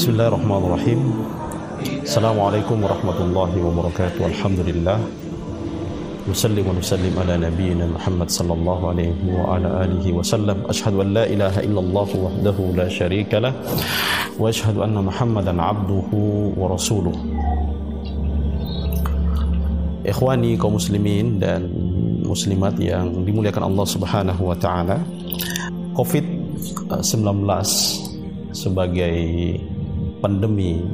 Bismillahirrahmanirrahim. Assalamualaikum warahmatullahi wabarakatuh. Alhamdulillah. Nusallim wa nusallim ala nabiyyina Muhammad sallallahu alaihi wa ala alihi wa sallam. Ashhadu an la ilaha illallah wahdahu la syarika lah wa ashhadu anna Muhammadan abduhu wa rasuluh. Ikhwani kaum muslimin dan muslimat yang dimuliakan Allah Subhanahu wa taala. COVID-19 sebagai pandemi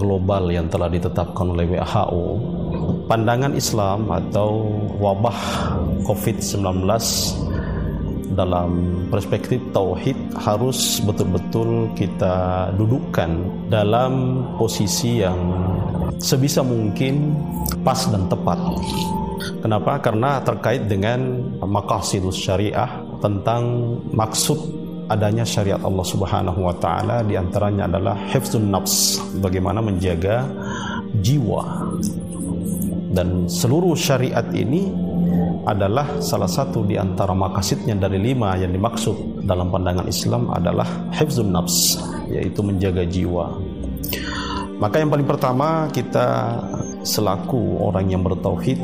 global yang telah ditetapkan oleh WHO pandangan Islam atau wabah COVID-19 dalam perspektif tauhid harus betul-betul kita dudukkan dalam posisi yang sebisa mungkin pas dan tepat. Kenapa? Karena terkait dengan maqasidus syariah tentang maksud adanya syariat Allah Subhanahu wa taala di antaranya adalah hifzun nafs, bagaimana menjaga jiwa. Dan seluruh syariat ini adalah salah satu di antara makasidnya dari lima yang dimaksud dalam pandangan Islam adalah hifzun nafs, yaitu menjaga jiwa. Maka yang paling pertama kita selaku orang yang bertauhid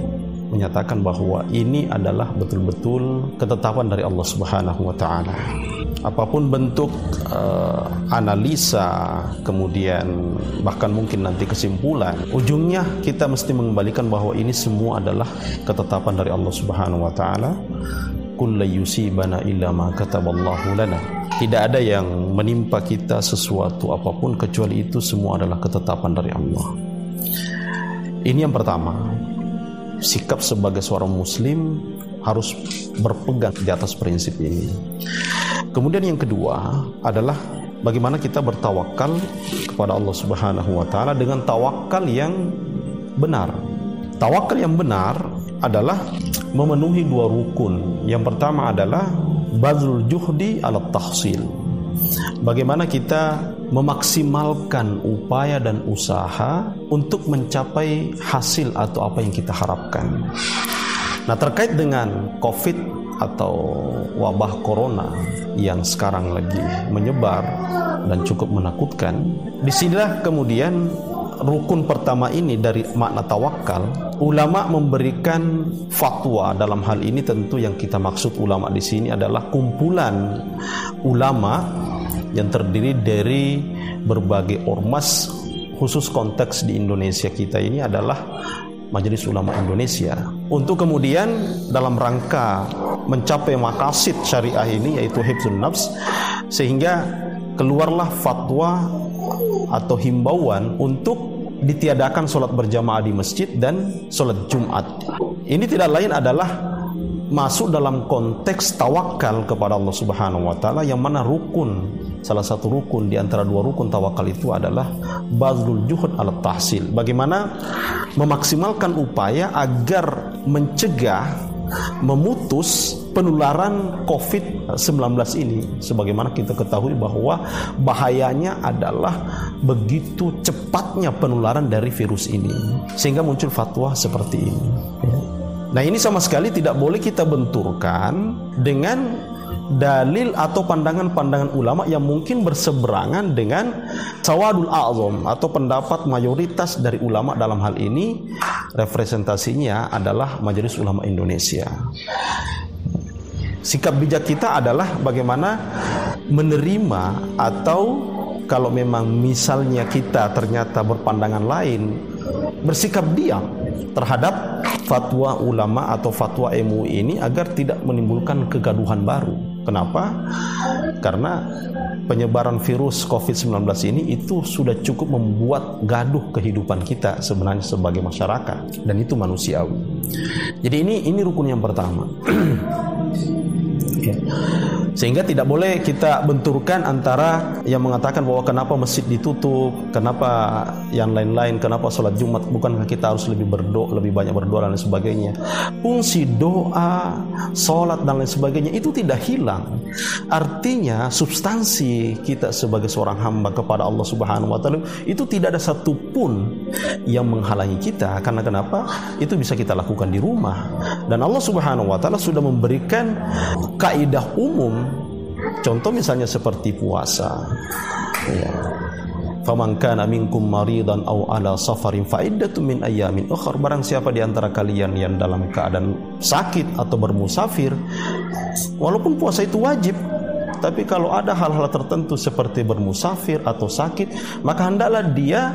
menyatakan bahwa ini adalah betul-betul ketetapan dari Allah Subhanahu wa taala. Apa pun bentuk uh, analisa, kemudian bahkan mungkin nanti kesimpulan, ujungnya kita mesti mengembalikan bahwa ini semua adalah ketetapan dari Allah Subhanahu wa taala. Yusibana illa ma kataballahu lana. Tidak ada yang menimpa kita sesuatu apa pun kecuali itu semua adalah ketetapan dari Allah. Ini yang pertama sikap sebagai seorang muslim harus berpegang di atas prinsip ini. Kemudian yang kedua adalah bagaimana kita bertawakal kepada Allah Subhanahu wa taala dengan tawakal yang benar. Tawakal yang benar adalah memenuhi dua rukun. Yang pertama adalah bazul juhdi ala tahsil. Bagaimana kita memaksimalkan upaya dan usaha untuk mencapai hasil atau apa yang kita harapkan. Nah, terkait dengan COVID atau wabah corona yang sekarang lagi menyebar dan cukup menakutkan, di sinilah kemudian rukun pertama ini dari makna tawakal, ulama memberikan fatwa dalam hal ini tentu yang kita maksud ulama di sini adalah kumpulan ulama yang terdiri dari berbagai ormas khusus konteks di Indonesia kita ini adalah Majelis Ulama Indonesia untuk kemudian dalam rangka mencapai makasid syariah ini yaitu hifzun nafs sehingga keluarlah fatwa atau himbauan untuk ditiadakan sholat berjamaah di masjid dan sholat Jumat. Ini tidak lain adalah masuk dalam konteks tawakal kepada Allah Subhanahu wa taala yang mana rukun salah satu rukun di antara dua rukun tawakal itu adalah bazlul juhud ala tahsil. Bagaimana memaksimalkan upaya agar mencegah memutus penularan COVID-19 ini sebagaimana kita ketahui bahwa bahayanya adalah begitu cepatnya penularan dari virus ini sehingga muncul fatwa seperti ini Nah ini sama sekali tidak boleh kita benturkan dengan dalil atau pandangan-pandangan ulama yang mungkin berseberangan dengan sawadul a'zam atau pendapat mayoritas dari ulama dalam hal ini representasinya adalah Majelis Ulama Indonesia. Sikap bijak kita adalah bagaimana menerima atau kalau memang misalnya kita ternyata berpandangan lain bersikap diam terhadap fatwa ulama atau fatwa MUI ini agar tidak menimbulkan kegaduhan baru. Kenapa? Karena penyebaran virus COVID-19 ini itu sudah cukup membuat gaduh kehidupan kita sebenarnya sebagai masyarakat dan itu manusiawi. Jadi ini ini rukun yang pertama. Sehingga tidak boleh kita benturkan antara yang mengatakan bahwa kenapa masjid ditutup, kenapa yang lain-lain, kenapa sholat Jumat, bukankah kita harus lebih berdoa, lebih banyak berdoa dan lain sebagainya. Fungsi doa, sholat dan lain sebagainya itu tidak hilang. Artinya substansi kita sebagai seorang hamba kepada Allah Subhanahu wa taala itu tidak ada satupun yang menghalangi kita karena kenapa? Itu bisa kita lakukan di rumah. Dan Allah Subhanahu wa taala sudah memberikan kaidah umum Contoh misalnya seperti puasa. Ya. faman kana minkum maridan aw ala safarin fa iddatun min ayamin ukhra barang siapa di antara kalian yang dalam keadaan sakit atau bermusafir walaupun puasa itu wajib tapi kalau ada hal-hal tertentu seperti bermusafir atau sakit maka hendaklah dia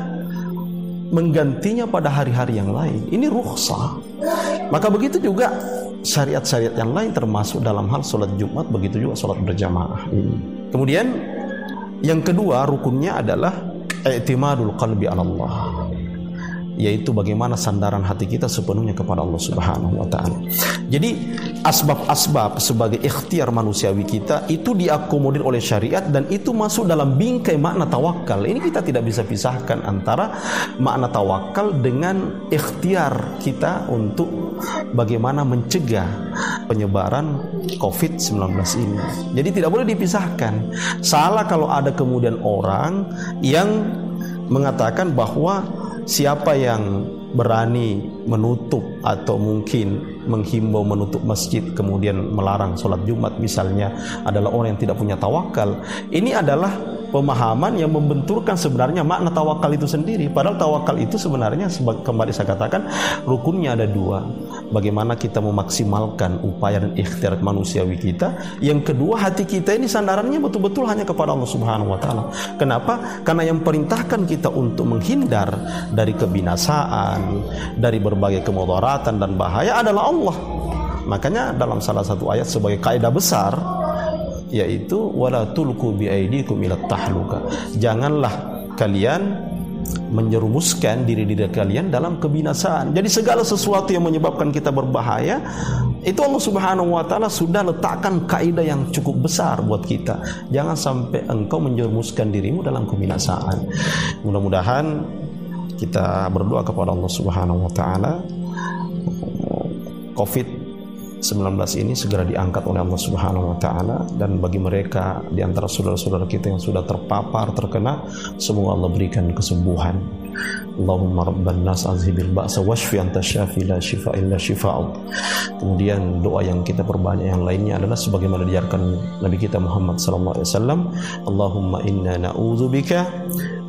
menggantinya pada hari-hari yang lain ini rukhsah maka begitu juga syariat-syariat yang lain termasuk dalam hal sholat Jumat begitu juga sholat berjamaah ini. Kemudian yang kedua rukunnya adalah i'timadul qalbi ala Allah yaitu bagaimana sandaran hati kita sepenuhnya kepada Allah Subhanahu wa taala. Jadi asbab-asbab sebagai ikhtiar manusiawi kita itu diakomodir oleh syariat dan itu masuk dalam bingkai makna tawakal. Ini kita tidak bisa pisahkan antara makna tawakal dengan ikhtiar kita untuk bagaimana mencegah penyebaran COVID-19 ini. Jadi tidak boleh dipisahkan. Salah kalau ada kemudian orang yang mengatakan bahwa siapa yang berani menutup atau mungkin menghimbau menutup masjid kemudian melarang sholat Jumat misalnya adalah orang yang tidak punya tawakal. Ini adalah pemahaman yang membenturkan sebenarnya makna tawakal itu sendiri. Padahal tawakal itu sebenarnya kembali saya katakan rukunnya ada dua. Bagaimana kita memaksimalkan upaya dan ikhtiar manusiawi kita. Yang kedua hati kita ini sandarannya betul-betul hanya kepada Allah Subhanahu wa taala. Kenapa? Karena yang perintahkan kita untuk menghindar dari kebinasaan, dari berbagai kemudaratan dan bahaya adalah Allah. Makanya dalam salah satu ayat sebagai kaidah besar yaitu wala tulku biaidikum ila tahluka. Janganlah kalian menyerumuskan diri diri kalian dalam kebinasaan. Jadi segala sesuatu yang menyebabkan kita berbahaya itu Allah Subhanahu wa taala sudah letakkan kaidah yang cukup besar buat kita. Jangan sampai engkau menjerumuskan dirimu dalam kebinasaan. Mudah-mudahan kita berdoa kepada Allah Subhanahu wa taala Covid 19 ini segera diangkat oleh Allah Subhanahu wa taala dan bagi mereka di antara saudara-saudara kita yang sudah terpapar terkena semoga Allah berikan kesembuhan. Allahumma rabban nas azhibil ba'sa washfi anta syafi la shifa illa. Kemudian doa yang kita perbanyak yang lainnya adalah sebagaimana diajarkan Nabi kita Muhammad sallallahu alaihi wasallam, Allahumma inna na'udzubika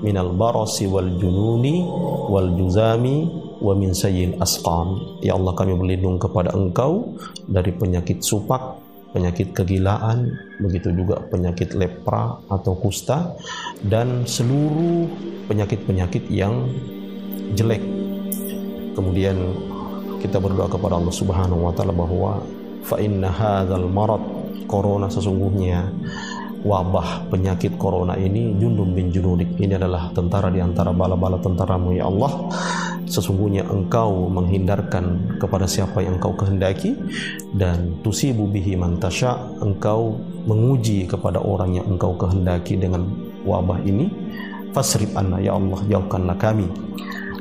minal barasi wal jununi wal juzami wa min sayyil asqam. Ya Allah kami berlindung kepada Engkau dari penyakit supak, penyakit kegilaan, begitu juga penyakit lepra atau kusta dan seluruh penyakit-penyakit yang jelek. Kemudian kita berdoa kepada Allah Subhanahu wa taala bahwa fa inna hadzal marad corona sesungguhnya wabah penyakit corona ini jundum bin junudik ini adalah tentara di antara bala-bala tentaramu ya Allah sesungguhnya engkau menghindarkan kepada siapa yang engkau kehendaki dan tusibu bihi man tasya engkau menguji kepada orang yang engkau kehendaki dengan wabah ini. Fasrib anna ya Allah jauhkanlah kami.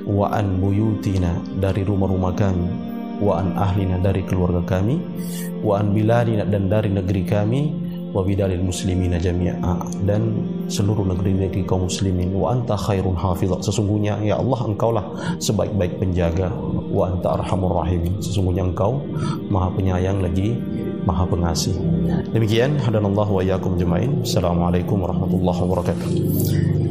Wa an buyutina dari rumah-rumah kami. Wa an ahlina dari keluarga kami. Wa an biladina dan dari negeri kami wa bidalil muslimina jami'a. Dan seluruh negeri-negeri kaum muslimin wa anta khairun hafizah. Sesungguhnya ya Allah engkaulah sebaik-baik penjaga. Wa anta arhamur rahim sesungguhnya engkau maha penyayang lagi maha pengasih. Demikian hadanallahu wa iyyakum jemain assalamualaikum warahmatullahi wabarakatuh